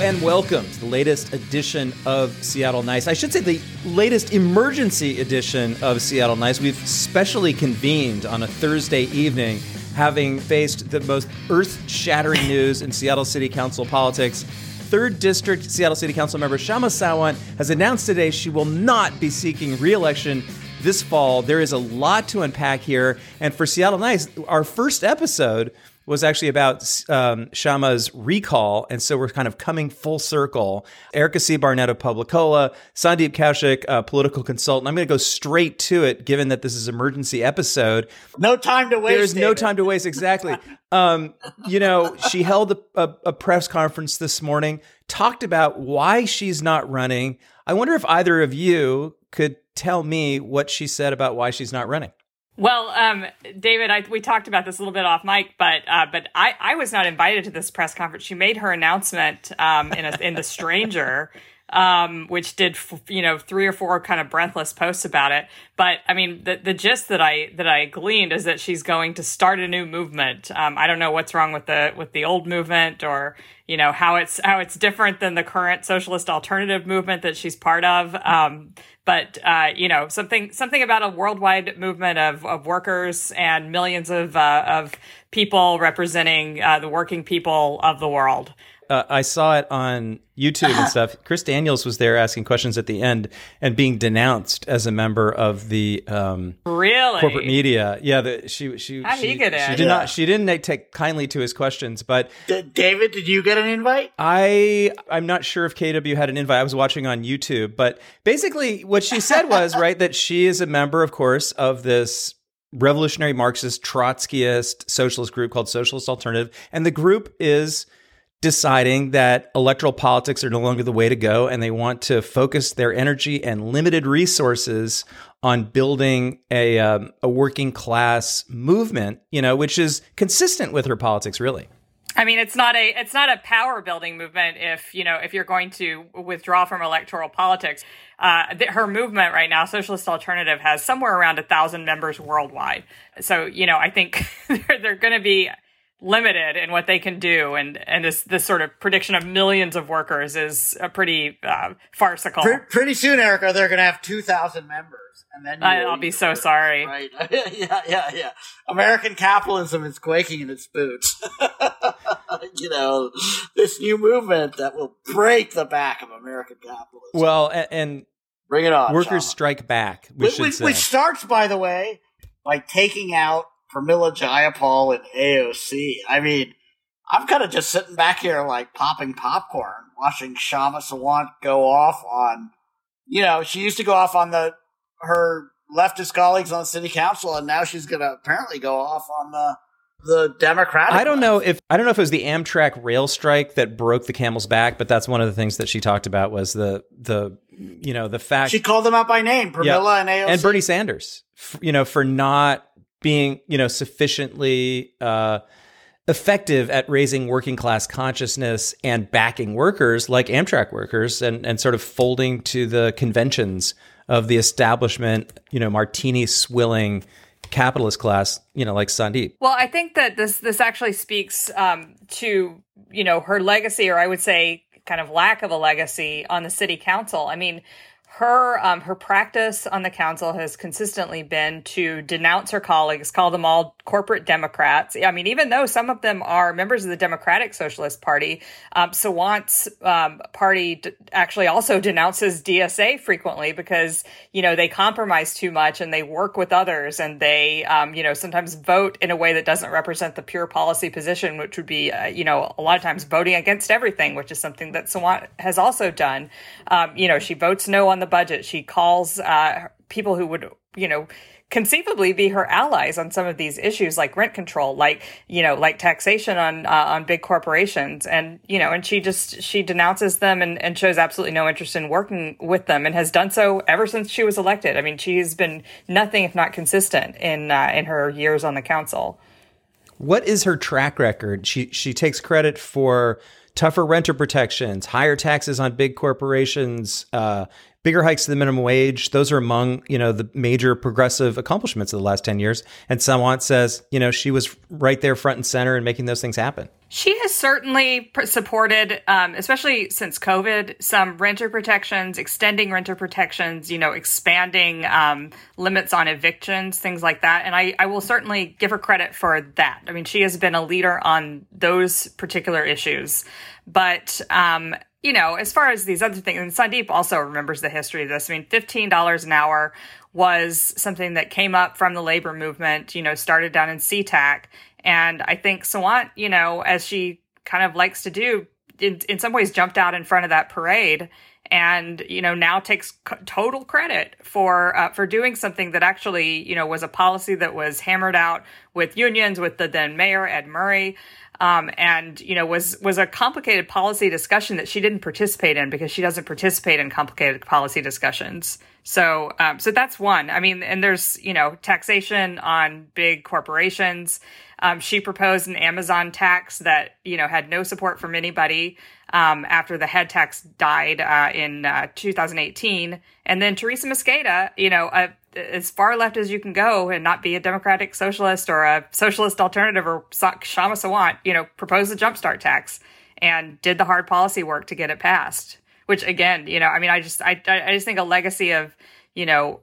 And welcome to the latest edition of Seattle Nice. I should say the latest emergency edition of Seattle Nice. We've specially convened on a Thursday evening, having faced the most earth shattering news in Seattle City Council politics. Third District Seattle City Council member Kshama Sawant has announced today she will not be seeking re election this fall. There is a lot to unpack here. And for Seattle Nice, our first episode was actually about um, Kshama's recall. And so we're kind of coming full circle. Erica C. Barnett of PubliCola, Sandeep Kaushik, a political consultant. I'm going to go straight to it, given that this is emergency episode. No time to waste. There's no time to waste. Exactly. um, you know, she held a, a, a press conference this morning, talked about why she's not running. I wonder if either of you could tell me what she said about why she's not running. Well, um, David, I, we talked about this a little bit off mic, but uh, but I, I was not invited to this press conference. She made her announcement um, in a, in the Stranger, um, which did you know three or four kind of breathless posts about it. But I mean, the the gist that I that I gleaned is that she's going to start a new movement. Um, I don't know what's wrong with the with the old movement or you know how it's how it's different than the current socialist alternative movement that she's part of. Um, but uh, you know something something about a worldwide movement of, of workers and millions of uh, of people representing uh, the working people of the world uh, I saw it on YouTube and stuff. Chris Daniels was there asking questions at the end and being denounced as a member of the um, really corporate media. Yeah, the, she she How she, he get she did Yeah. not she didn't take kindly to his questions, but D- David, did you get an invite? I I'm not sure if KW had an invite. I was watching on YouTube, but basically what she said was right that she is a member, of course, of this revolutionary Marxist Trotskyist socialist group called Socialist Alternative, and the group is deciding that electoral politics are no longer the way to go and they want to focus their energy and limited resources on building a um, a working class movement you know which is consistent with her politics really I mean, it's not a it's not a power building movement. If you know if you're going to withdraw from electoral politics, uh, th- her movement right now, Socialist Alternative, has somewhere around a thousand members worldwide. So you know, I think they're, they're going to be limited in what they can do, and and this this sort of prediction of millions of workers is a pretty uh, farcical. Pre- pretty soon, Erica, they're going to have 2,000 members. And then I, i'll be so sorry. Right. yeah, yeah, yeah. American capitalism is quaking in its boots. you know, this new movement that will break the back of American capitalism. well a- and, Bring it on. workers Kshama. strike back we Which, should which, say which starts, by the way, by taking out Pramila Jayapal and AOC. I mean, I'm kind of just sitting back here like popping popcorn, watching Kshama Sawant go off on, you know, she used to go off on the her leftist colleagues on the city council, and now she's going to apparently go off on the the Democratic. I don't know if I don't know if it was the Amtrak rail strike that broke the camel's back, but that's one of the things that she talked about was the the you know the fact She called them out by name, Pramila and AOC. and Bernie Sanders, f- you know, for not being you know sufficiently uh, effective at raising working class consciousness and backing workers like Amtrak workers, and and sort of folding to the conventions of the establishment, you know, martini swilling capitalist class, you know, like Sandeep. Well, I think that this this actually speaks um, to you know her legacy, or I would say, kind of lack of a legacy on the city council. I mean, her um, her practice on the council has consistently been to denounce her colleagues, call them all corporate Democrats. I mean, even though some of them are members of the Democratic Socialist Party, um, Sawant's um, party d- actually also denounces DSA frequently because you know they compromise too much and they work with others and they um, you know sometimes vote in a way that doesn't represent the pure policy position, which would be uh, you know a lot of times voting against everything, which is something that Sawant has also done. Um, you know, she votes no on the budget. She calls uh, people who would you know conceivably be her allies on some of these issues like rent control like you know like taxation on uh, on big corporations and you know and she just she denounces them and, and shows absolutely no interest in working with them and has done so ever since she was elected i mean she's been nothing if not consistent in uh, in her years on the council What is her track record? She she takes credit for tougher renter protections, higher taxes on big corporations, uh, bigger hikes to the minimum wage. Those are among, you know, the major progressive accomplishments of the last 10 years. And Sawant says, you know, she was right there front and center in making those things happen. She has certainly supported, um, especially since COVID, some renter protections, extending renter protections, you know, expanding um, limits on evictions, things like that. And I, I will certainly give her credit for that. I mean, she has been a leader on those particular issues. But um, you know, as far as these other things, and Sandeep also remembers the history of this. I mean, $15 an hour was something that came up from the labor movement, you know, started down in SeaTac. And I think Sawant, you know, as she kind of likes to do, in, in some ways jumped out in front of that parade and you know now takes c- total credit for uh, for doing something that actually you know was a policy that was hammered out with unions with the then mayor Ed Murray um, and you know was was a complicated policy discussion that she didn't participate in because she doesn't participate in complicated policy discussions. So um, so that's one. I mean, and there's you know taxation on big corporations. Um, she proposed an Amazon tax that you know had no support from anybody um, after the head tax died uh, in uh, 2018, and then Teresa Mosqueda, you know, uh, as far left as you can go and not be a democratic socialist or a socialist alternative or Kshama Sawant, you know, proposed the jumpstart tax and did the hard policy work to get it passed. Which again, you know, I mean, I just, I, I just think a legacy of, you know,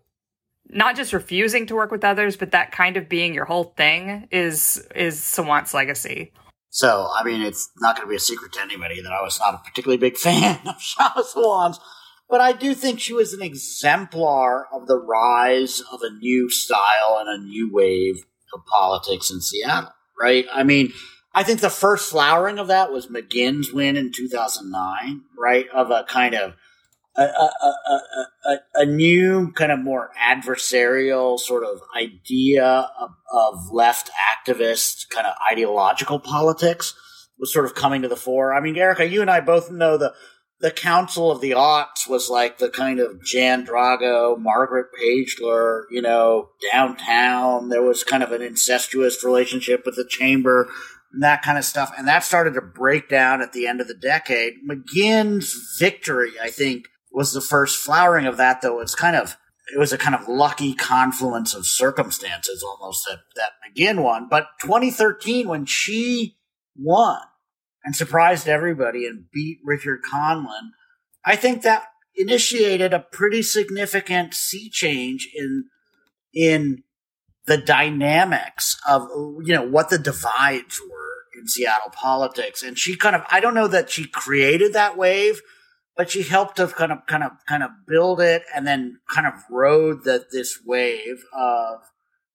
not just refusing to work with others, but that kind of being your whole thing is is Sawant's legacy. So, I mean, it's not going to be a secret to anybody that I was not a particularly big fan of Kshama Sawant's but I do think she was an exemplar of the rise of a new style and a new wave of politics in Seattle, right? I mean, I think the first flowering of that was McGinn's win in 2009, right? Of a kind of a, a, a, a, new kind of more adversarial sort of idea of, of left activist kind of ideological politics was sort of coming to the fore. I mean, Erica, you and I both know the the Council of the Aughts was like the kind of Jan Drago, Margaret Pageler, you know, downtown. There was kind of an incestuous relationship with the chamber and that kind of stuff. And that started to break down at the end of the decade. McGinn's victory, I think, was the first flowering of that, though it's kind of it was a kind of lucky confluence of circumstances almost that, that McGinn won. But 2013, when she won, and surprised everybody and beat Richard Conlin, I think that initiated a pretty significant sea change in in the dynamics of you know what the divides were in Seattle politics. And she kind of I don't know that she created that wave, but she helped to kind of kind of kind of build it and then kind of rode that this wave of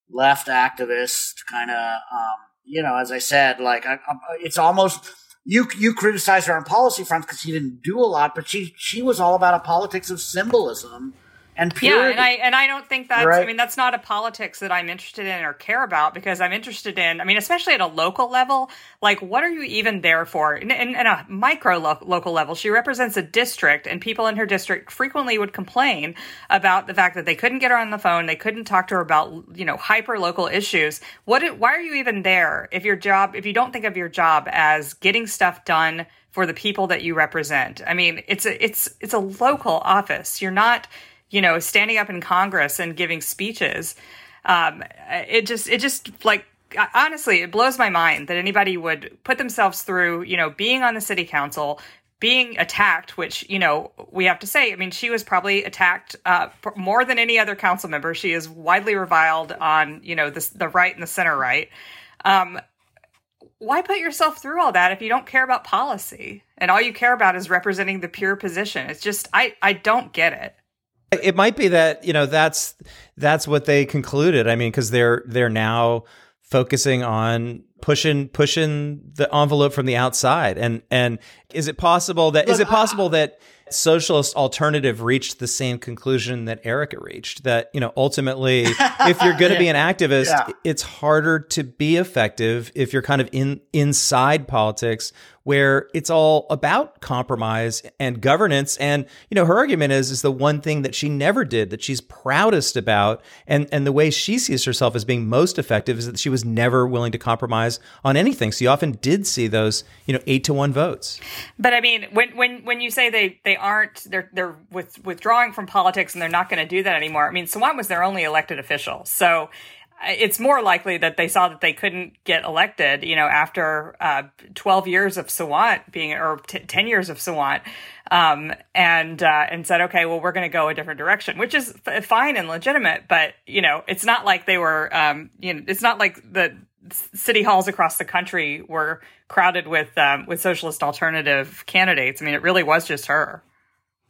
left activists kind of um, you know as I said like I, I, it's almost you you criticized her on policy fronts because she didn't do a lot, but she she was all about a politics of symbolism and purity. Yeah, and I and I don't think that's right? I mean that's not a politics that I'm interested in or care about because I'm interested in I mean especially at a local level like what are you even there for in, in, in a micro lo- local level she represents a district and people in her district frequently would complain about the fact that they couldn't get her on the phone they couldn't talk to her about you know hyper local issues what why are you even there if your job if you don't think of your job as getting stuff done for the people that you represent I mean it's a it's it's a local office you're not you know, standing up in Congress and giving speeches. Um, it just, it just like, honestly, it blows my mind that anybody would put themselves through, you know, being on the city council, being attacked, which, you know, we have to say, I mean, she was probably attacked uh, more than any other council member. She is widely reviled on, you know, the, the right and the center right. Um, why put yourself through all that if you don't care about policy and all you care about is representing the pure position? It's just, I, I don't get it. It might be that you know that's that's what they concluded. I mean, because they're they're now focusing on pushing pushing the envelope from the outside. And and is it possible that is it possible that socialist alternative reached the same conclusion that Erica reached that you know ultimately if you're going to be an activist yeah. it's harder to be effective if you're kind of in inside politics where it's all about compromise and governance. And, you know, her argument is, is the one thing that she never did that she's proudest about. And, and the way she sees herself as being most effective is that she was never willing to compromise on anything. So you often did see those, you know, eight to one votes. But I mean, when, when, when you say they, they aren't they're they're with, withdrawing from politics and they're not going to do that anymore. I mean, Sawant was their only elected official, so it's more likely that they saw that they couldn't get elected, you know, after uh, 12 years of Sawant being, or t- 10 years of Sawant, um, and uh, and said, okay, well, we're going to go a different direction, which is f- fine and legitimate, but you know, it's not like they were, um, you know, it's not like the city halls across the country were crowded with um, with socialist alternative candidates. I mean, it really was just her.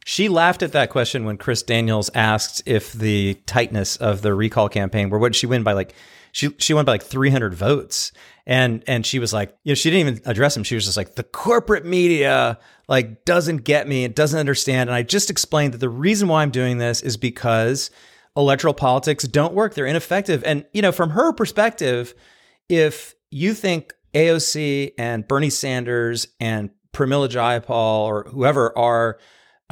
She laughed at that question when Chris Daniels asked if the tightness of the recall campaign, where what she win by like she she won by like 300 votes. And and she was like you know she didn't even address him. She was just like the corporate media like doesn't get me. It doesn't understand. And i just explained that the reason why i'm doing this is because electoral politics don't work. They're ineffective. And you know from her perspective if you think aoc and bernie sanders and pramila jayapal or whoever are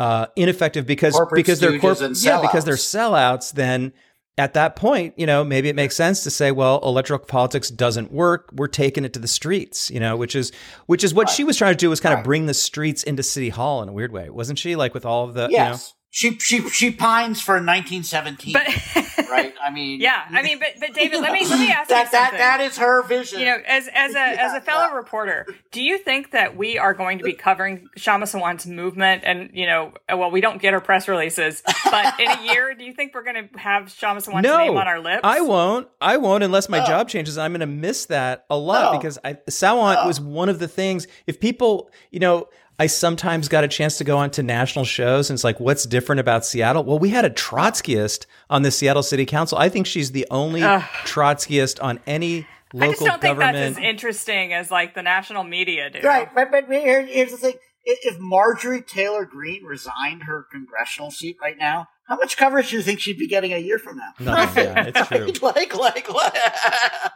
uh, ineffective because Corporate because they're and yeah because they're sellouts. then at that point you know maybe it makes sense to say well electoral politics doesn't work we're taking it to the streets you know which is which is what she was trying to do was kind of bring the streets into city hall in a weird way wasn't she like with all of the Yes. She she she pines for 1917, But right? I mean, yeah, I mean, but but David, let me let me ask that you that something. that is her vision. you know, as as a as a fellow reporter, do you think that we are going to be covering Kshama Sawant's movement? And you know, well, we don't get her press releases, but in a year, do you think we're going to have Kshama Sawant's no name on our lips? i won't i won't unless my No. job changes i'm going to miss that a lot No. because i sawant No. was one of the things if people you know I sometimes got a chance to go on to national shows and it's like, what's different about Seattle? Well, we had a Trotskyist on the Seattle City Council. I think she's the only Ugh. Trotskyist on any local I just don't think government. that's as interesting as like the national media do. right? But, but here's the thing: if Marjorie Taylor Greene resigned her congressional seat right now, how much coverage do you think she'd be getting a year from now? None, yeah, it's true. like, like, like,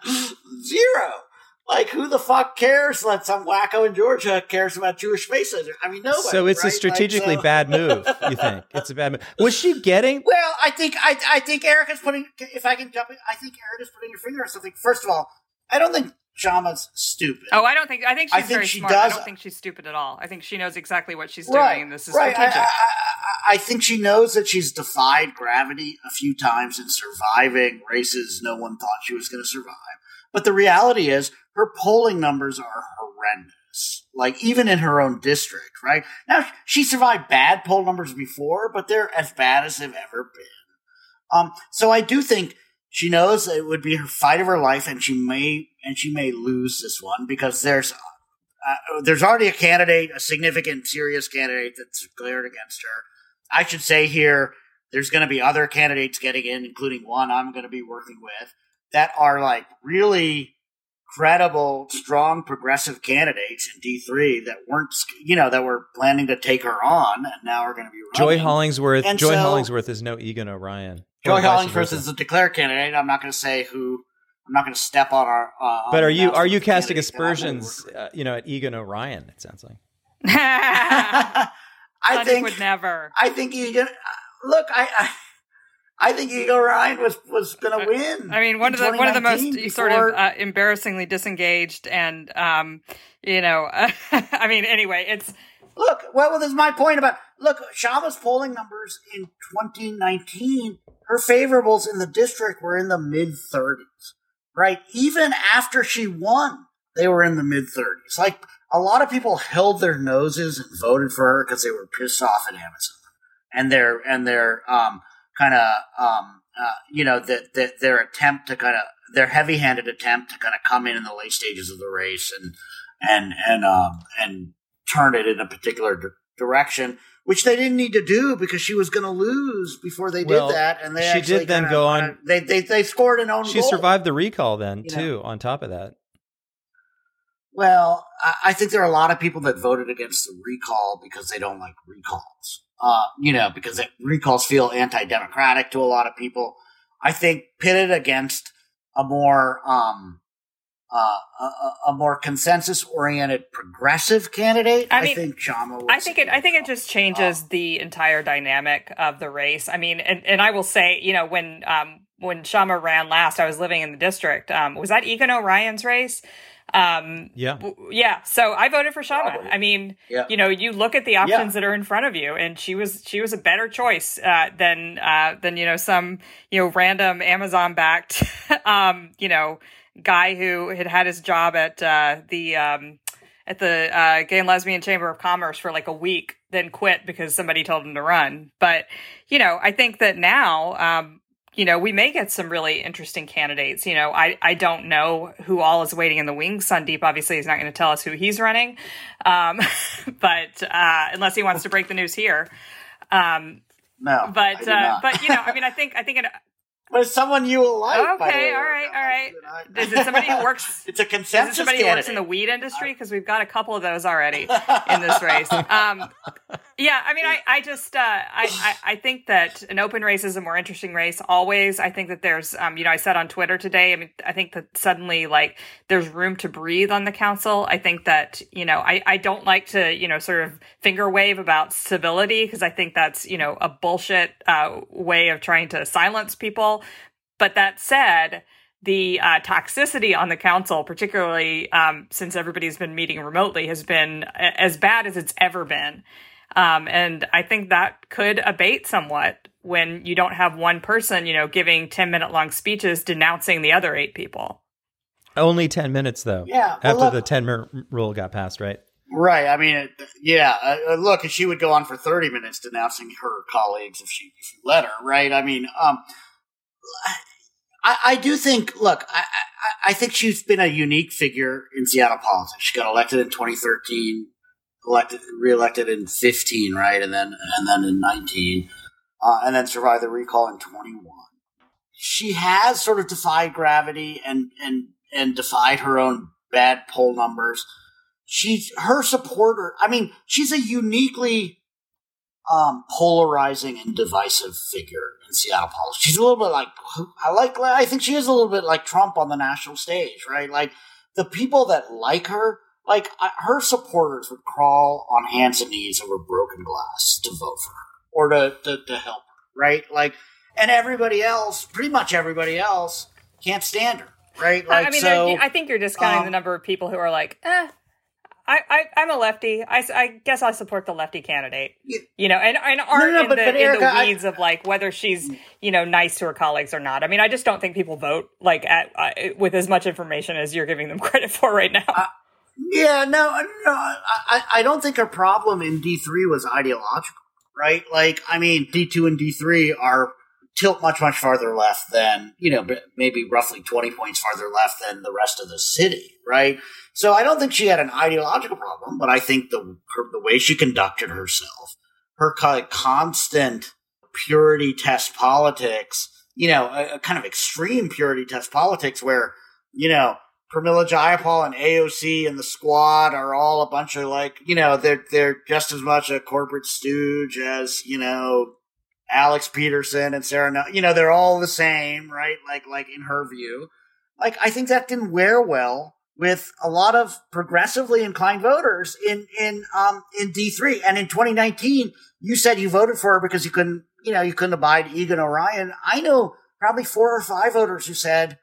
zero. Like, who the fuck cares that some wacko in Georgia cares about Jewish faces? I mean, nobody. so it's right? a strategically Like, so- bad move. You think it's a bad move? Was she getting? Well, I think I I think Erica's putting. If I can jump in, I think Erica's putting your finger on something. First of all, I don't think Kshama's stupid. Oh, I don't think. I think she's I think very she smart. I don't think she's stupid at all. I think she knows exactly what she's doing, and this is right. Strategic. I, I, I think she knows that she's defied gravity a few times in surviving races no one thought she was going to survive. But the reality is, her polling numbers are horrendous. Like even in her own district, right now, she survived bad poll numbers before, but they're as bad as they've ever been. Um, so I do think she knows it would be her fight of her life, and she may and she may lose this one because there's uh, there's already a candidate, a significant, serious candidate that's declared against her. I should say here, there's going to be other candidates getting in, including one I'm going to be working with, that are like really credible, strong, progressive candidates in D3 that weren't, you know, that were planning to take her on and now are going to be Joy. Hollingsworth. And Joy so- Hollingsworth is no Egan Orion. Joy Hollingsworth is a declared candidate. I'm not going to say who. I'm not going to step on our. Uh, on But are you are you casting candidates that I'm gonna aspersions? Uh, you know, at Egan Orion. It sounds like. I Sonic think would never. I think Egan. Look, I, I, I think Egan Ryan was was going to win. I mean, one of the one of the most 2019 sort of uh, embarrassingly disengaged, and um, you know, I mean, anyway, it's look. Well, well, this is my point about look. Kshama's polling numbers in 2019, her favorables in the district were in the mid 30s. Right, even after she won, they were in the mid 30s. Like a lot of people held their noses and voted for her because they were pissed off at Amazon and their and their um kind of um uh, you know that the, their attempt to kind of their heavy-handed attempt to kind of come in in the late stages of the race and and and um and turn it in a particular di- direction which they didn't need to do because she was going to lose before they Well, did that and they she did then kinda- go on- kinda- they, they they scored an own She goal. survived the recall then You know. too. On top of that, Well, I, I think there are a lot of people that voted against the recall because they don't like recalls. Uh, you know, because it, recalls feel anti-democratic to a lot of people. I think pitted against a more um, uh, a, a- more consensus-oriented progressive candidate, I I, mean, think Kshama. Was I think it. I think it just changes the entire dynamic of the race. I mean, and, and I will say, you know, when um, when Kshama ran last, I was living in the district. Um, was that Egan Orion's race? Um, yeah, yeah. So I voted for Kshama. Probably. I mean, yeah. you know, you look at the options yeah. that are in front of you, and she was she was a better choice uh, than uh, than you know some you know random Amazon backed um, you know guy who had had his job at uh, the um, at the uh, Gay and Lesbian Chamber of Commerce for like a week, then quit because somebody told him to run. But you know, I think that now um, you know, we may get some really interesting candidates. You know, I, I don't know who all is waiting in the wings. Sandeep obviously is not going to tell us who he's running, um, but uh, unless he wants to break the news here. Um, no, but uh, but you know, I mean, I think I think it, but it's someone you will like. Okay, all right, all right. Is it somebody who works? it's a consensus. Is it somebody candidate. who works in the weed industry? Because we've got a couple of those already in this race. Um, yeah, I mean, I, I just, uh, I, I, I, think that an open race is a more interesting race always. I think that there's, um, you know, I said on Twitter today. I mean, I think that suddenly, like, there's room to breathe on the council. I think that, you know, I, I don't like to, you know, sort of finger wave about civility because I think that's, you know, a bullshit uh, way of trying to silence people. But that said, the uh, toxicity on the council, particularly um, since everybody's been meeting remotely, has been as bad as it's ever been. Um, and I think that could abate somewhat when you don't have one person, you know, giving 10 minute long speeches denouncing the other eight people. Only 10 minutes, though. Yeah. After look, the 10 minute rule got passed, right? Right. I mean, yeah. Uh, uh, look, she would go on for 30 minutes denouncing her colleagues if she, if she let her, right? I mean, um, I, I do think. Look, I, I, I think she's been a unique figure in Seattle politics. She got elected in 2013, elected reelected in 15, right, and then and then in 19, uh, and then survived the recall in 21. She has sort of defied gravity and and and defied her own bad poll numbers. She's her supporter. I mean, she's a uniquely um, polarizing and divisive figure in Seattle politics. She's a little bit like I like. I think she is a little bit like Trump on the national stage, right? Like the people that like her, like her supporters would crawl on hands and knees over broken glass to vote for her or to to, to help her, right? Like, and everybody else, pretty much everybody else, can't stand her, right? Like, I mean, so, I think you're discounting um, the number of people who are like, eh, I, I am a lefty. I, I guess I support the lefty candidate. You know, and, and aren't no, no, in, but, the, but Erica, in the weeds I, of like whether she's you know nice to her colleagues or not. I mean, I just don't think people vote like at uh, with as much information as you're giving them credit for right now. Uh, yeah, no, no, I I don't think her problem in D three was ideological, right? Like, I mean, D two and D three are tilt much much farther left than you know maybe roughly 20 points farther left than the rest of the city right so i don't think she had an ideological problem but i think the her, the way she conducted herself her constant purity test politics you know a, a, kind of extreme purity test politics where you know Pramila Jayapal and AOC and the squad are all a bunch of like, you know, they're they're just as much a corporate stooge as, you know, Alex Pedersen and Sarah, no- you know, they're all the same, right? Like, like in her view, like I think that didn't wear well with a lot of progressively inclined voters in in um in D three and in 2019. You said you voted for her because you couldn't, you know, you couldn't abide Egan Orion. I know probably four or five voters who said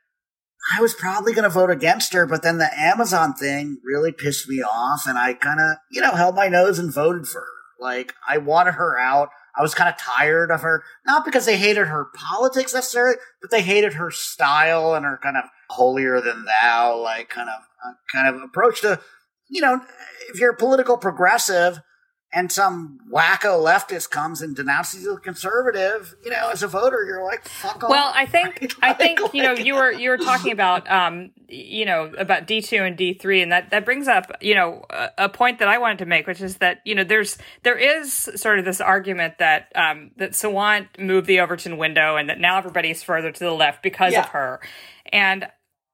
I was probably going to vote against her, but then the Amazon thing really pissed me off, and I kind of, you know, held my nose and voted for her. Like I wanted her out. I was kind of tired of her, not because they hated her politics necessarily, but they hated her style and her kind of holier than thou, like kind of uh, kind of approach to, you know, if you're a political progressive, and some wacko leftist comes and denounces you conservative, you know, as a voter, you're like, fuck off. Well, I think? I think, like, you know, you were, you were talking about, um, you know, about D2 and D3. And that, that brings up, you know, a, a, point that I wanted to make, which is that, you know, there's, there is sort of this argument that, um, that Sawant moved the Overton window and that now everybody's further to the left because yeah. of her. And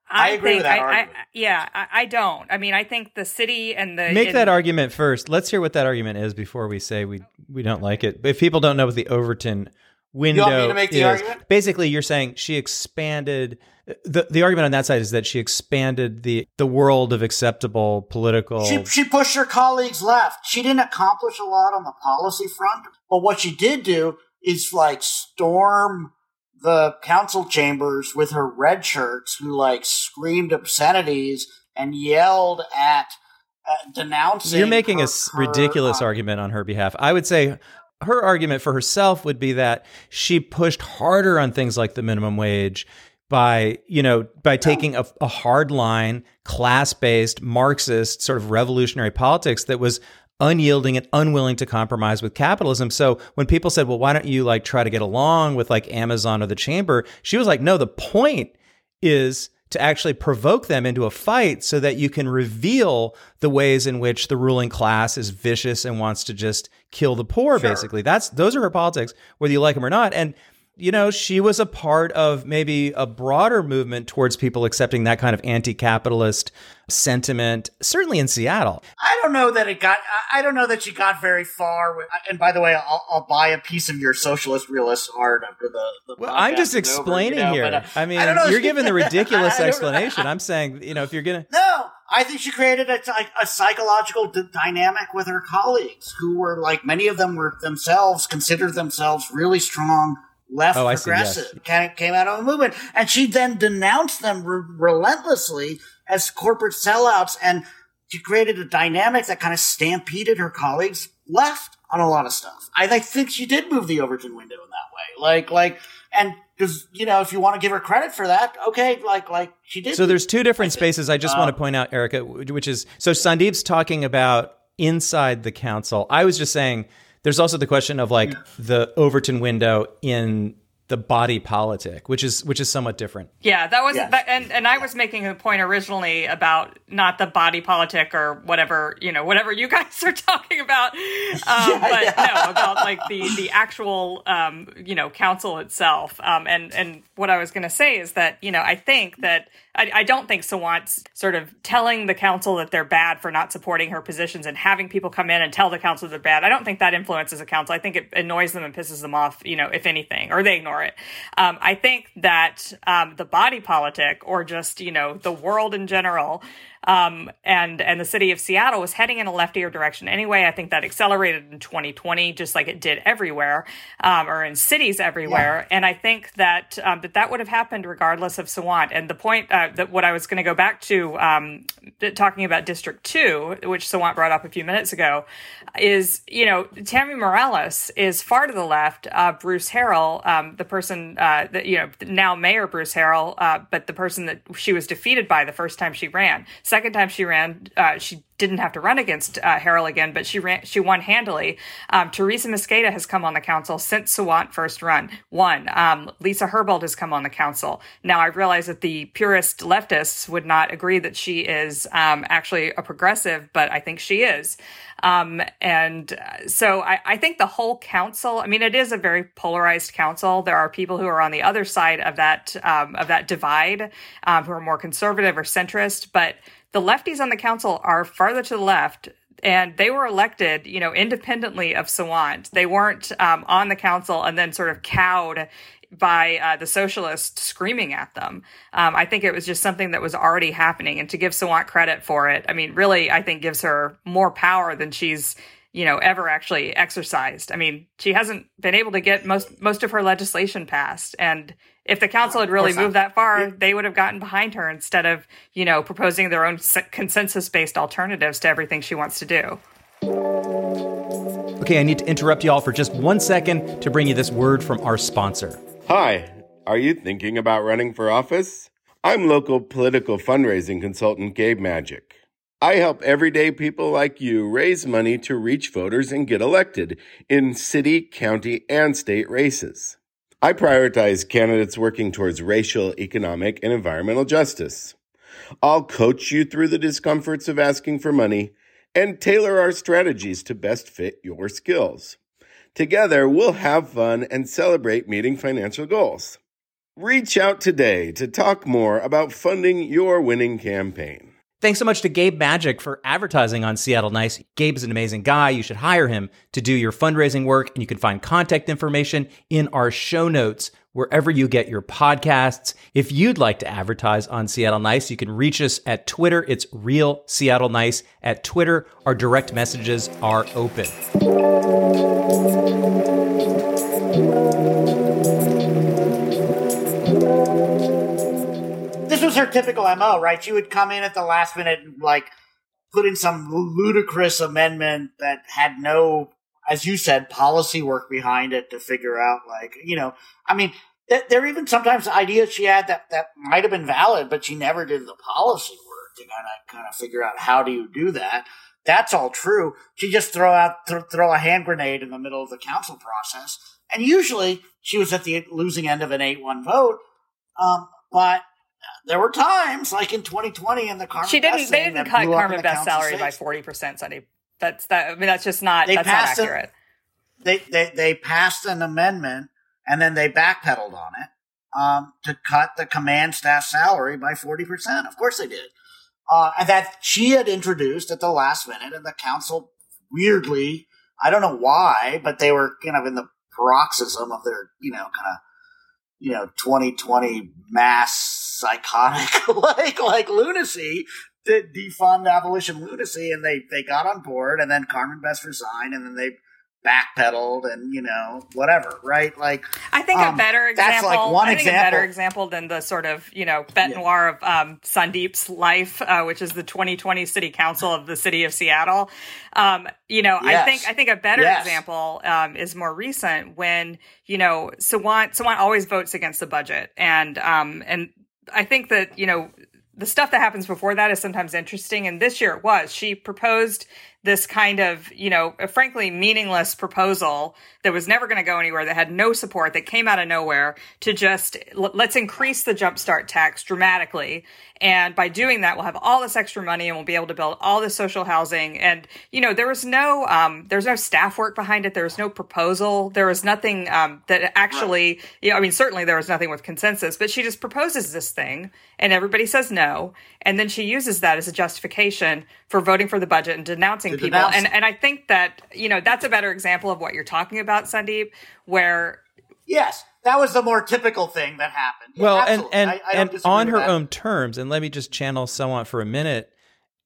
I, I agree think, with that I, argument. I, yeah, I, I, don't. I mean, I think the city and the make that argument first. Let's hear what that argument is before we say we we don't like it. If people don't know what the Overton window is, argument? basically you're saying she expanded. The the argument on that side is that she expanded the the world of acceptable political. She she pushed her colleagues left. She didn't accomplish a lot on the policy front, but what she did do is like storm the council chambers with her red shirts who like screamed obscenities and yelled at uh, denouncing. You're making her, a ridiculous uh, argument on her behalf. I would say her argument for herself would be that she pushed harder on things like the minimum wage by you know by taking a, a hard line class-based marxist sort of revolutionary politics that was unyielding and unwilling to compromise with capitalism. So when people said, "Well, why don't you like try to get along with like Amazon or the chamber?" she was like, "No, the point is to actually provoke them into a fight so that you can reveal the ways in which the ruling class is vicious and wants to just kill the poor Sure. basically. That's those are her politics whether you like them or not. And you know, she was a part of maybe a broader movement towards people accepting that kind of anti-capitalist sentiment, certainly in Seattle. I don't know that it got. I- I don't know that she got very far. With, and by the way, I'll, I'll buy a piece of your socialist realist art after the. the Well, I'm just is over, explaining you know, here. but, uh, I mean, don't you're giving the ridiculous explanation. I'm saying, you know, if you're going to No, I think she created a, a psychological d- dynamic with her colleagues, who were like many of them were themselves considered themselves really strong left Oh, I see, yes. progressive. Kind of came out of a movement, and she then denounced them re- relentlessly as corporate sellouts, and she created a dynamic that kind of stampeded her colleagues left on a lot of stuff. I, I think she did move the Overton window in that way, like like. And because you know, if you want to give her credit for that, okay, like like she did. So there's two different spaces. I just uh, want to point out, Erica, which is so Sandeep's talking about inside the council. I was just saying there's also the question of like the Overton window in the body politic, which is which is somewhat different. Yeah, that was Yes. that, and and I was making a point originally about not the body politic or whatever you know whatever you guys are talking about, um, but no about like the the actual um, you know council itself. Um, and and what I was going to say is that you know I think that I, I don't think Sawant's sort of telling the council that they're bad for not supporting her positions and having people come in and tell the council they're bad. I don't think that influences a council. I think it annoys them and pisses them off, you know, if anything, or they ignore it. Um, I think that um, the body politic or just, you know, the world in general um, and and the city of Seattle was heading in a leftier direction anyway. I think that accelerated in 2020, just like it did everywhere, um, or in cities everywhere. And I think that um, that that would have happened regardless of Sawant. And the point uh, that what I was going to go back to um, talking about District Two, which Sawant brought up a few minutes ago, is you know Tammy Morales is far to the left. Uh, Bruce Harrell, um, the person uh, that you know now Mayor Bruce Harrell, uh, but the person that she was defeated by the first time she ran. Second time she ran, uh, she didn't have to run against uh, Harrell again, but she ran. She won handily. Um, Teresa Mosqueda has come on the council since Sawant first run. Won. Um, Lisa Herbold has come on the council. Now I realize that the purist leftists would not agree that she is um, actually a progressive, but I think she is. Um, and uh, so I, I think the whole council. I mean, it is a very polarized council. There are people who are on the other side of that um, of that divide, um, who are more conservative or centrist, but the lefties on the council are farther to the left and they were elected, you know, independently of Sawant. They weren't um, on the council and then sort of cowed by uh, the socialists screaming at them. Um, I think it was just something that was already happening. And to give Sawant credit for it, I mean, really, I think gives her more power than she's you know ever actually exercised. I mean, she hasn't been able to get most most of her legislation passed, and if the council had really moved that far, they would have gotten behind her instead of you know proposing their own consensus based alternatives to everything she wants to do. Okay, I need to interrupt you all for just one second to bring you this word from our sponsor. Hi, are you thinking about running for office? I'm local political fundraising consultant Gabe Magic. I help everyday people like you raise money to reach voters and get elected in city, county, and state races. I prioritize candidates working towards racial, economic, and environmental justice. I'll coach you through the discomforts of asking for money and tailor our strategies to best fit your skills. Together, we'll have fun and celebrate meeting financial goals. Reach out today to talk more about funding your winning campaign. Thanks so much to Gabe Magic for advertising on Seattle Nice. Gabe is an amazing guy. You should hire him to do your fundraising work, and you can find contact information in our show notes wherever you get your podcasts. If you'd like to advertise on Seattle Nice, you can reach us at Twitter. It's Real Seattle Nice at Twitter. Our direct messages are open. Was her typical mo, right? She would come in at the last minute and like put in some ludicrous amendment that had no, as you said, policy work behind it to figure out, like, you know, I mean, th- there are even sometimes ideas she had that that might have been valid, but she never did the policy work to kind of kind of figure out how do you do that. That's all true. She just throw out th- throw a hand grenade in the middle of the council process, and usually she was at the losing end of an eight one vote. Um, but there were times, like in 2020, in the Carmen. She didn't. They didn't cut blew up in Carmen Best salary by forty percent, Sunday. That's that. I mean, that's just not. They that's not passed it- accurate. They, they they passed an amendment and then they backpedaled on it um, to cut the command staff salary by 40 percent. Of course they did, uh, and that she had introduced at the last minute, and the council weirdly, I don't know why, but they were kind of in the paroxysm of their you know kind of you know 2020 mass psychotic like like lunacy to defund abolition lunacy and they they got on board and then carmen best resigned and then they backpedaled and you know whatever right like I think Um, a better that's example. like one I think a better example. example than the sort of you know bet noir of um, Sandeep's life, uh, which is the 2020 City Council of the City of Seattle. Um, you know, I think I think a better Yes. example um, is more recent when you know Sawant Sawant always votes against the budget, and um, and I think that you know the stuff that happens before that is sometimes interesting. And this year it was. She proposed this kind of, you know, frankly meaningless proposal that was never going to go anywhere, that had no support, that came out of nowhere to just let's increase the jumpstart tax dramatically. And by doing that, we'll have all this extra money and we'll be able to build all this social housing. And, you know, there was no, um, there's no staff work behind it. There was no proposal. There was nothing, um, that actually, you know, I mean, certainly there was nothing with consensus, but she just proposes this thing and everybody says no. And then she uses that as a justification for voting for the budget and denouncing people. denounce And and I think that, you know, that's a better example of what you're talking about, Sandeep, where yes that was the more typical thing that happened Yeah, Well, and absolutely. and I- I and on her that. own terms, and let me just channel someone for a minute,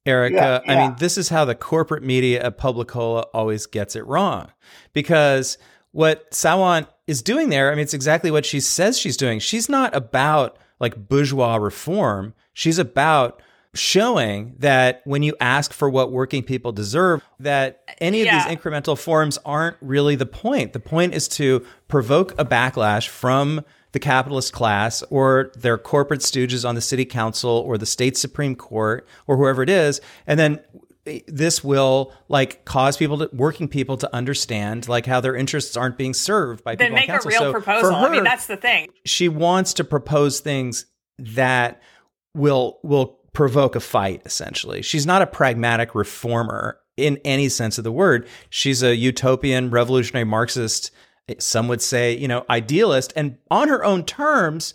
Erica. Yeah, I mean, this is how the corporate media at PubliCola always gets it wrong, because what Sawant is doing there, I mean, it's exactly what she says she's doing. She's not about like bourgeois reform. She's about showing that when you ask for what working people deserve, that any of Yeah. these incremental forms aren't really the point. The point is to provoke a backlash from the capitalist class or their corporate stooges on the city council or the state supreme court or whoever it is and then this will like cause people to working people to understand like how their interests aren't being served by then people make on a council. real So proposal. for I mean, that's the thing. she wants to propose things that will will provoke a fight essentially. She's not a pragmatic reformer in any sense of the word. She's a utopian revolutionary marxist some would say you know idealist. And on her own terms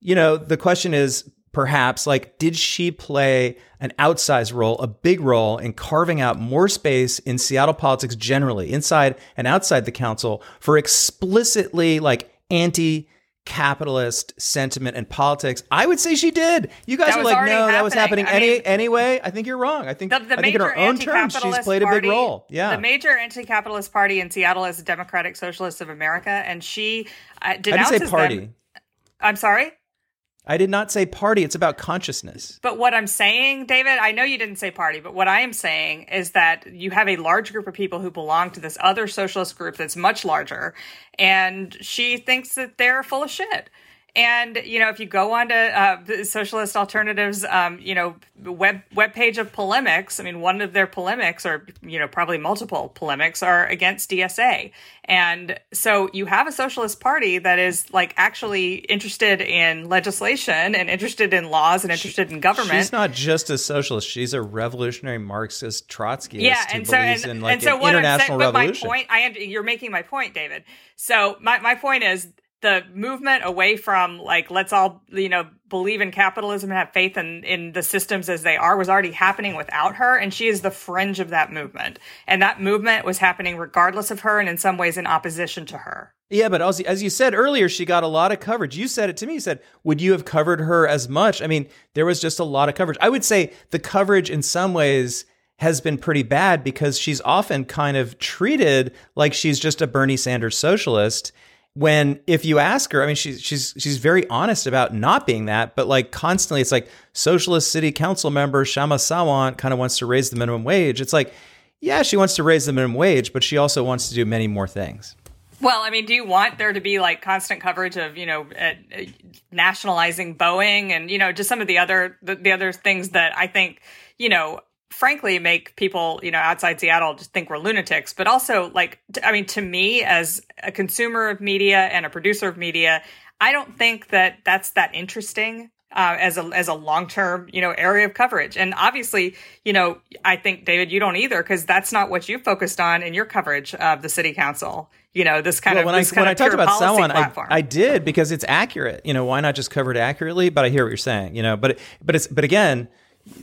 you know the question is perhaps like did she play an outsized role a big role in carving out more space in seattle politics generally inside and outside the council for explicitly like anti capitalist sentiment and politics. I would say she did. You guys That are like, no, that was happening happening. I any mean- anyway. I think you're wrong. I think The, the I think in her own terms, she's played a big party- role. Yeah. the major anti-capitalist party in Seattle is the Democratic Socialists of America, and she uh, I didn't denounces say party. them. I'm sorry. I did not say party. It's about consciousness. But what I'm saying, David, I know you didn't say party, but what I am saying is that you have a large group of people who belong to this other socialist group that's much larger, and she thinks that they're full of shit. And you know, if you go onto uh, the Socialist Alternatives, um, you know, web web page of polemics, I mean, one of their polemics, or you know, probably multiple polemics, are against DSA. And so you have a socialist party that is like actually interested in legislation and interested in laws and interested in government. She's not just a socialist. She's a revolutionary Marxist Trotskyist yeah, who and so believes and, in like and so what I'm international saying, but my point, I you're making my point, David. So my my point is the movement away from like let's all you know believe in capitalism and have faith in in the systems as they are was already happening without her, and she is the fringe of that movement, and that movement was happening regardless of her, and in some ways in opposition to her. Yeah, but as, as you said earlier, she got a lot of coverage. You said it to me. You said, would you have covered her as much? I mean, there was just a lot of coverage. I would say the coverage in some ways has been pretty bad because she's often kind of treated like she's just a Bernie Sanders socialist when if you ask her, I mean, she's she's she's very honest about not being that, but like constantly, it's like socialist city council member Kshama Sawant kind of wants to raise the minimum wage. It's like, yeah, she wants to raise the minimum wage, but she also wants to do many more things. Well, I mean, do you want there to be like constant coverage of you know uh, nationalizing Boeing and you know just some of the other the, the other things that I think you know frankly make people you know outside seattle just think we're lunatics but also like t- I mean to me as a consumer of media and a producer of media i don't think that that's that interesting uh, as a as a long term you know area of coverage and obviously you know i think david you don't either because that's not what you focused on in your coverage of the city council you know this kind well, of when this I kind when of I talked about someone I. I did because it's accurate. You know, why not just cover it accurately? But I hear what you're saying. You know, but but it's but again,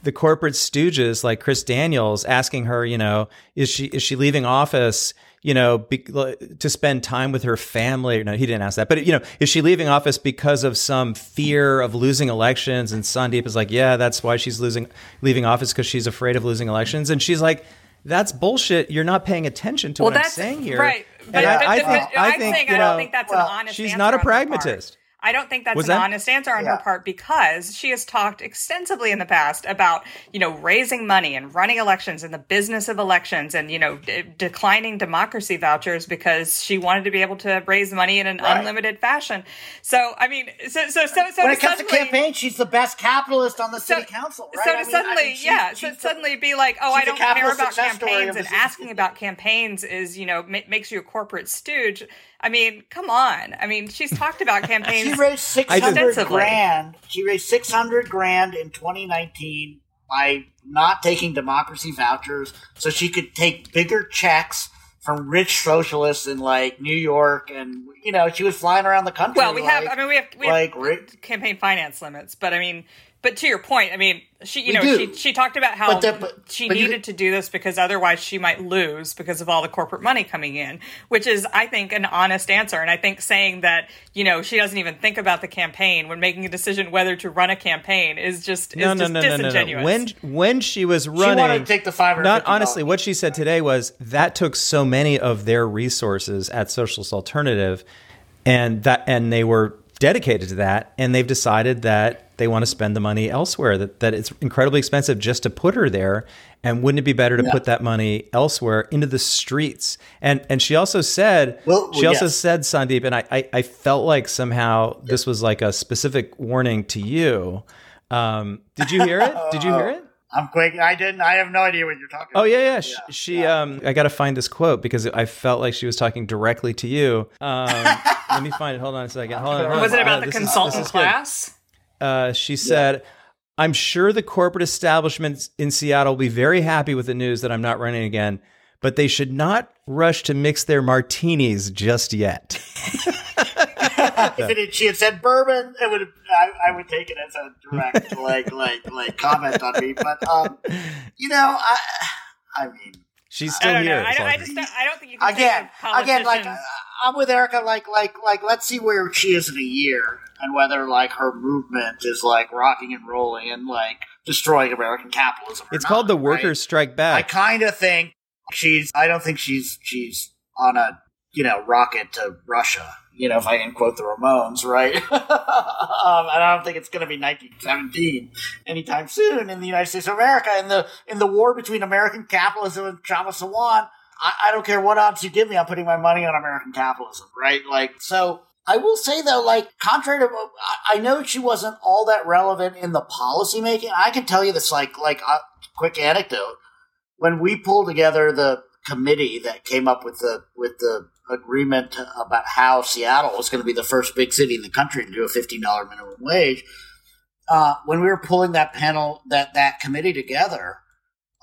the corporate stooges like Chris Daniels asking her, you know, is she is she leaving office? You know, be, to spend time with her family. No, he didn't ask that. But you know, is she leaving office because of some fear of losing elections? And Sandeep is like, yeah, that's why she's losing leaving office because she's afraid of losing elections. And she's like, that's bullshit. You're not paying attention to well, what I'm saying here. right. And But, I, but- I but- think, but I I'm think, saying you I don't think that's well, an honest. she's not a pragmatist. I don't think that's Was an that- honest answer on Yeah. her part because she has talked extensively in the past about, you know, raising money and running elections and the business of elections and, you know, d- declining democracy vouchers because she wanted to be able to raise money in an Right. unlimited fashion. So, I mean, so, so, so, so when it comes to suddenly- campaign, she's the best capitalist on the so, city council. Right? so I to mean, I suddenly, mean, she- yeah, she's so the- suddenly be like, oh, I don't care about success story of campaigns, and asking about campaigns is, you know, ma- makes you a corporate stooge. I mean, come on. I mean, she's talked about campaigns. She raised six hundred grand. She raised six hundred grand in 2019 by not taking democracy vouchers, so she could take bigger checks from rich socialists in like New York, and you know she was flying around the country. Well, we have. I mean, we have we like, have campaign finance limits, but I mean, but to your point, I mean, she you We know do. she she talked about how But the- but- she but you- needed to do this because otherwise she might lose because of all the corporate money coming in, which is I think an honest answer. And I think saying that you know she doesn't even think about the campaign when making a decision whether to run a campaign is just is no, no, just no, no, no, no. disingenuous. When when she was running, she wanted to take the $550 Not honestly, what she said today was that took so many of their resources at Socialist Alternative, and that and they were dedicated to that, and they've decided that they want to spend the money elsewhere. That that it's incredibly expensive just to put her there, and wouldn't it be better to put that money elsewhere into the streets? And and she also said Well, she also yes. said Sandeep, and I, I I felt like somehow this was like a specific warning to you. Um, did you hear it? Did you hear it? I'm quick. I didn't. I have no idea what you're talking. Oh about. yeah, yeah. She, she um, I got to find this quote because I felt like she was talking directly to you. Um, let me find it. Hold on a second. Hold on. hold was it about Uh, the is- consultant is class? Uh, she said, "I'm sure the corporate establishment in Seattle will be very happy with the news that I'm not running again, but they should not rush to mix their martinis just yet." if it had, she had said bourbon, it would have, I, I would take it as a direct like like like comment on me. But um, you know, I I mean, She's I still don't here. know. I, don't, all I just don't, I don't think you can again, again, like I'm with Erica. Like like like let's see where she is in a year and whether like her movement is like rocking and rolling and like destroying American capitalism. It's not, called the right? Workers Strike Back. I kind of think she's. I don't think she's she's on a you know rocket to Russia. You know, if I can quote the Ramones, right? um, and I don't think it's going to be 1917 anytime soon in the United States of America. In the in the war between American capitalism and Kshama Sawant, I, I don't care what odds you give me. I'm putting my money on American capitalism, right? Like so. I will say though, like contrary to, I- know she wasn't all that relevant in the policy making. I can tell you this, like, like a quick anecdote when we pulled together the committee that came up with the with the agreement about how Seattle was going to be the first big city in the country to do a fifteen dollar minimum wage, uh, when we were pulling that panel that that committee together,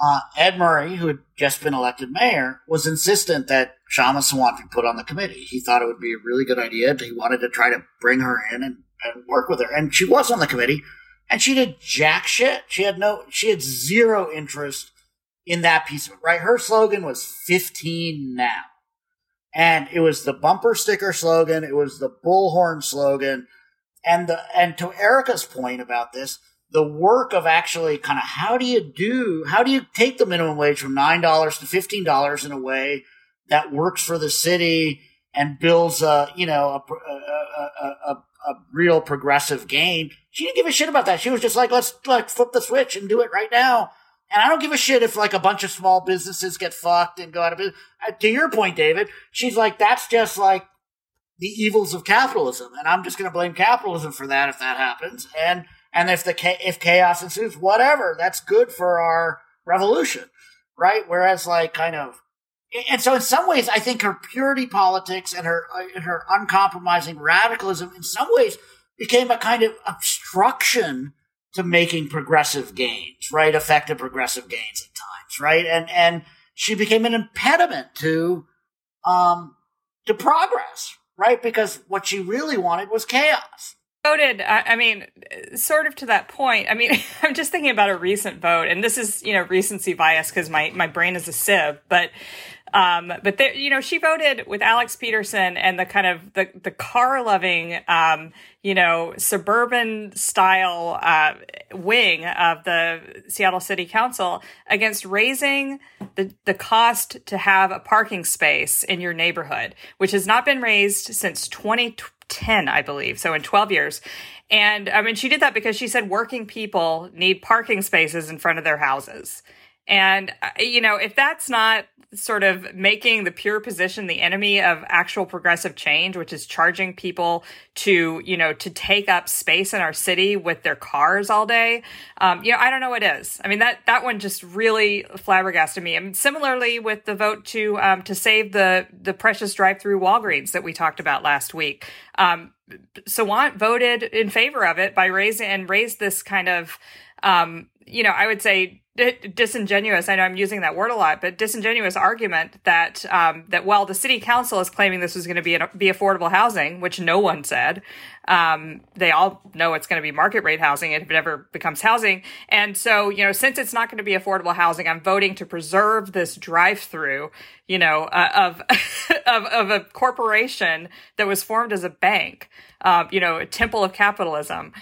uh, Ed Murray, who had just been elected mayor, was insistent that Kshama Sawant be put on the committee. He thought it would be a really good idea. He wanted to try to bring her in and, and work with her, and she was on the committee. And she did jack shit. She had no, she had zero interest in that piece of it, right? Her slogan was 15 now. And it was the bumper sticker slogan. It was the bullhorn slogan. And the, and to Erica's point about this, the work of actually kind of how do you do, how do you take the minimum wage from $9 to $15 in a way that works for the city and builds a you know a a, a, a, a real progressive gain. She didn't give a shit about that. She was just like, let's like flip the switch and do it right now. And I don't give a shit if like a bunch of small businesses get fucked and go out of business. To your point, David, she's like, that's just like the evils of capitalism, and I'm just going to blame capitalism for that if that happens. And and if the if chaos ensues, whatever, that's good for our revolution, right? Whereas like kind of and so in some ways i think her purity politics and her uh, and her uncompromising radicalism in some ways became a kind of obstruction to making progressive gains right? Effective progressive gains at times right? And and she became an impediment to um to progress right? Because what she really wanted was chaos voted I, mean sort of to that point i mean i'm just thinking about a recent vote and this is you know recency bias because my, my brain is a sieve but um, but there, you know, she voted with Alex Pedersen and the kind of the the car loving, um, you know, suburban style uh, wing of the Seattle City Council against raising the the cost to have a parking space in your neighborhood, which has not been raised since 2010, I believe. So in 12 years. And I mean, she did that because she said working people need parking spaces in front of their houses. And, uh, you know, if that's not sort of making the pure position the enemy of actual progressive change, which is charging people to, you know, to take up space in our city with their cars all day. Um, you know, I don't know what is. I mean, that, that one just really flabbergasted me. Mean, similarly with the vote to, um, to save the, the precious drive through Walgreens that we talked about last week. Um, Sawant voted in favor of it by raising and raised this kind of, um, you know, I would say disingenuous. I know I'm using that word a lot, but disingenuous argument that um, that while the city council is claiming this was going to be be affordable housing, which no one said, um, they all know it's going to be market rate housing if it ever becomes housing. And so, you know, since it's not going to be affordable housing, I'm voting to preserve this drive through, you know, uh, of, of of a corporation that was formed as a bank, uh, you know, a temple of capitalism.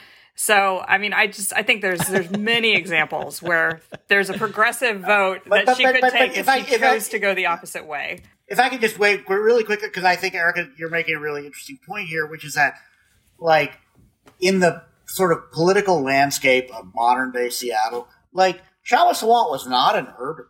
So, I mean, I just I think there's there's many examples where there's a progressive vote that but, she but, could but, take if, if she I, chose I, to go the opposite way. If I could just wait really quickly, because I think Erica, you're making a really interesting point here, which is that, like, in the sort of political landscape of modern day Seattle, like Kshama Sawant was not an urban,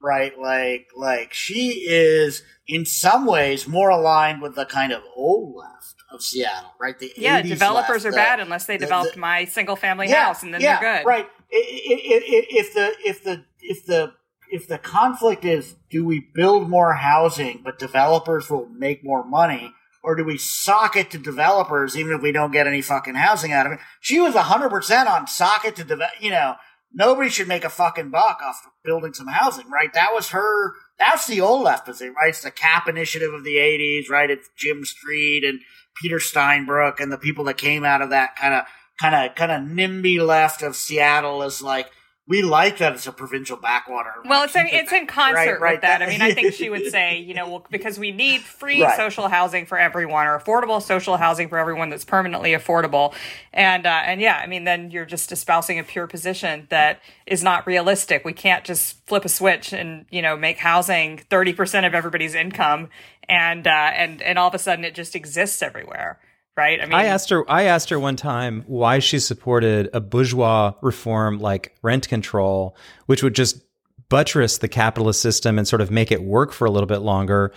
right? Like, like she is in some ways more aligned with the kind of old left of Seattle, right? The yeah, developers left, are the, bad unless they developed the, my single family yeah, house, and then yeah, they're good, right? If the if the if the if the conflict is do we build more housing but developers will make more money or do we sock it to developers even if we don't get any fucking housing out of it? She was 100% on sock it to develop you know nobody should make a fucking buck off building some housing right? That was her that's the old left position right? It's the cap initiative of the 80s right? It's jim street and Peter Steinbrueck and the people that came out of that kind of kind of kind of NIMBY left of Seattle is like we like that it's a provincial backwater. Well, it's in, it's in concert right, right, with that. I mean, I think she would say, you know, well, because we need free right. social housing for everyone or affordable social housing for everyone that's permanently affordable. And uh, and yeah, I mean, then you're just espousing a pure position that is not realistic. We can't just flip a switch and you know make housing thirty percent of everybody's income, and uh, and and all of a sudden it just exists everywhere right? I mean, I asked her. I asked her one time why she supported a bourgeois reform like rent control, which would just buttress the capitalist system and sort of make it work for a little bit longer.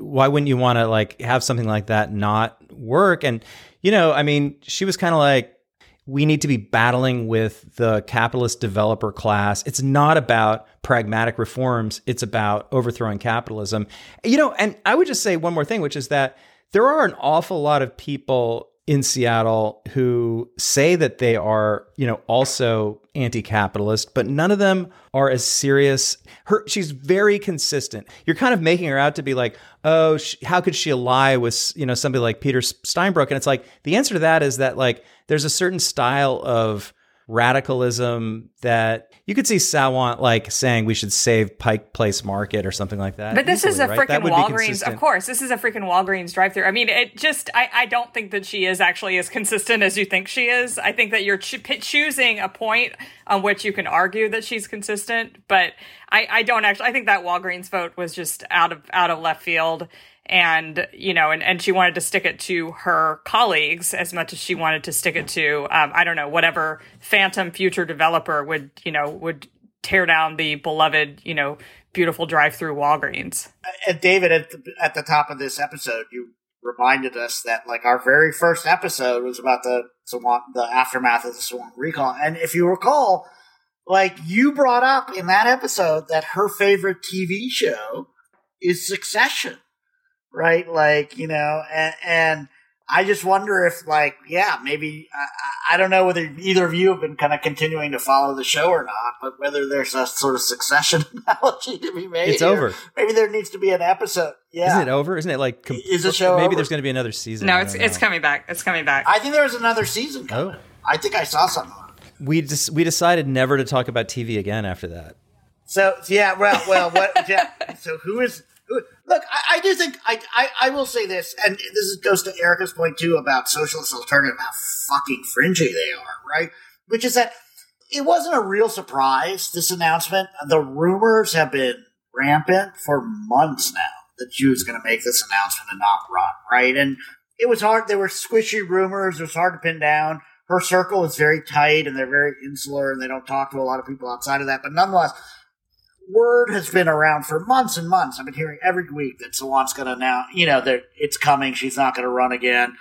Why wouldn't you want to like have something like that not work? And you know, I mean, she was kind of like, we need to be battling with the capitalist developer class. It's not about pragmatic reforms. It's about overthrowing capitalism. You know, and I would just say one more thing, which is that there are an awful lot of people in Seattle who say that they are, you know, also anti-capitalist, but none of them are as serious. Her, she's very consistent. You're kind of making her out to be like, oh, how could she lie with, you know, somebody like Peter Steinbrueck? And it's like the answer to that is that like there's a certain style of radicalism that you could see Sawant like saying we should save Pike Place Market or something like that. But this easily, is a right? freaking Walgreens, of course. This is a freaking Walgreens drive-through. I mean, it just I, I don't think that she is actually as consistent as you think she is. I think that you're cho- choosing a point on which you can argue that she's consistent, but I I don't actually. I think that Walgreens vote was just out of out of left field and you know and, and she wanted to stick it to her colleagues as much as she wanted to stick it to um, i don't know whatever phantom future developer would you know would tear down the beloved you know beautiful drive through walgreens. And david at the, at the top of this episode you reminded us that like our very first episode was about the Sawant, the aftermath of the Sawant recall. And if you recall like you brought up in that episode that her favorite tv show is succession right? Like, you know, and, and I just wonder if, like, yeah, maybe, I, I, don't know whether either of you have been kind of continuing to follow the show or not, but whether there's a sort of succession analogy to be made. It's over. Maybe there needs to be an episode. Yeah. Isn't it over? Isn't it like, com- is the show Maybe over? there's going to be another season. No, it's, it's coming back. It's coming back. I think there's another season coming. Oh. I think I saw something. We just, we decided never to talk about TV again after that. So yeah, well, well, what? Yeah, so who is Look, I, I do think I, I, I will say this, and this goes to Erica's point too about socialist alternative, how fucking fringy they are, right? Which is that it wasn't a real surprise. This announcement, the rumors have been rampant for months now that she was going to make this announcement and not run, right? And it was hard. There were squishy rumors. It was hard to pin down. Her circle is very tight, and they're very insular, and they don't talk to a lot of people outside of that. But nonetheless, word has been around for months and months. I've been hearing every week that Sawant's going to now, you know, that it's coming. She's not going to run again.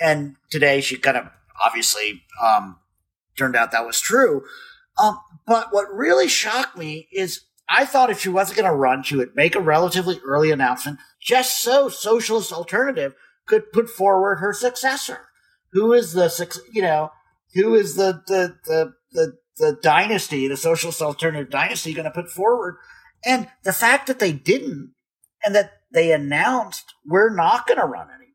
And today she kind of obviously um, turned out that was true. Um, but what really shocked me is I thought if she wasn't going to run, she would make a relatively early announcement just so Socialist Alternative could put forward her successor. Who is the, you know, who is the, the, the, the the dynasty, the socialist alternative dynasty, going to put forward. And the fact that they didn't, and that they announced we're not going to run anybody.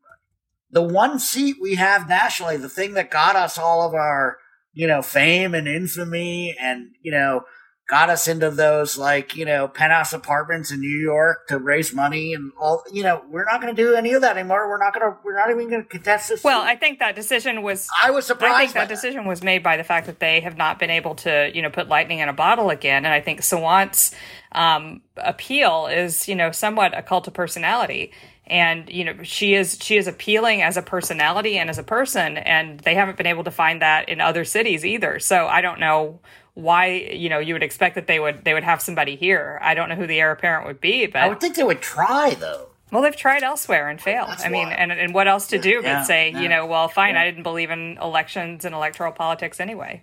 The one seat we have nationally, the thing that got us all of our, you know, fame and infamy, and you know, got us into those like you know penthouse apartments in New York to raise money and all. You know, we're not going to do any of that anymore. We're not going to. We're not even going to contest this. Well. I think that decision was. I was surprised. I think that, that, decision was made by the fact that they have not been able to you know put lightning in a bottle again, and I think Sawant's um, appeal is you know somewhat a cult of personality and you know she is she is appealing as a personality and as a person and they haven't been able to find that in other cities either so i don't know why you know you would expect that they would they would have somebody here. I don't know who the heir apparent would be, but I would think they would try though. Well, they've tried elsewhere and failed. That's I mean, and and what else to do yeah, but say, yeah, you know, well, fine, yeah. I didn't believe in elections and electoral politics anyway.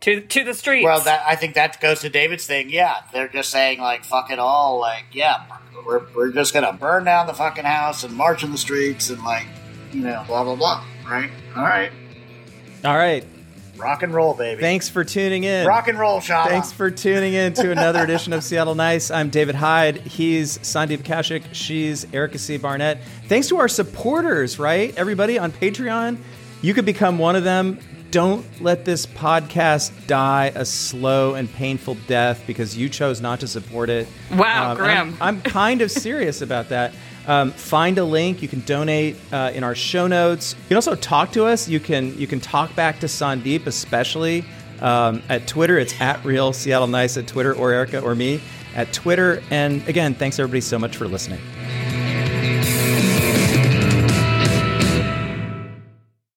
To to the streets. Well, that I think that goes to David's thing. Yeah, they're just saying like fuck it all. Like, yeah, we're we're just gonna burn down the fucking house and march in the streets and like, you know, blah blah blah. Right? All right. All right. Rock and roll, baby. Thanks for tuning in. Rock and roll, Kshama. Thanks for tuning in to another edition of Seattle Nice. I'm David Hyde. He's Sandeep Kaushik. She's Erica C. Barnett. Thanks to our supporters, right? Everybody on Patreon. You could become one of them. Don't let this podcast die a slow and painful death because you chose not to support it. Wow, um, grim. I'm, I'm kind of serious about that. Um, find a link. You can donate uh, in our show notes. You can also talk to us. You can you can talk back to Sandeep, especially um, at Twitter. It's at Real Seattle Nice at Twitter, or Erica or me at Twitter. And again, thanks everybody so much for listening.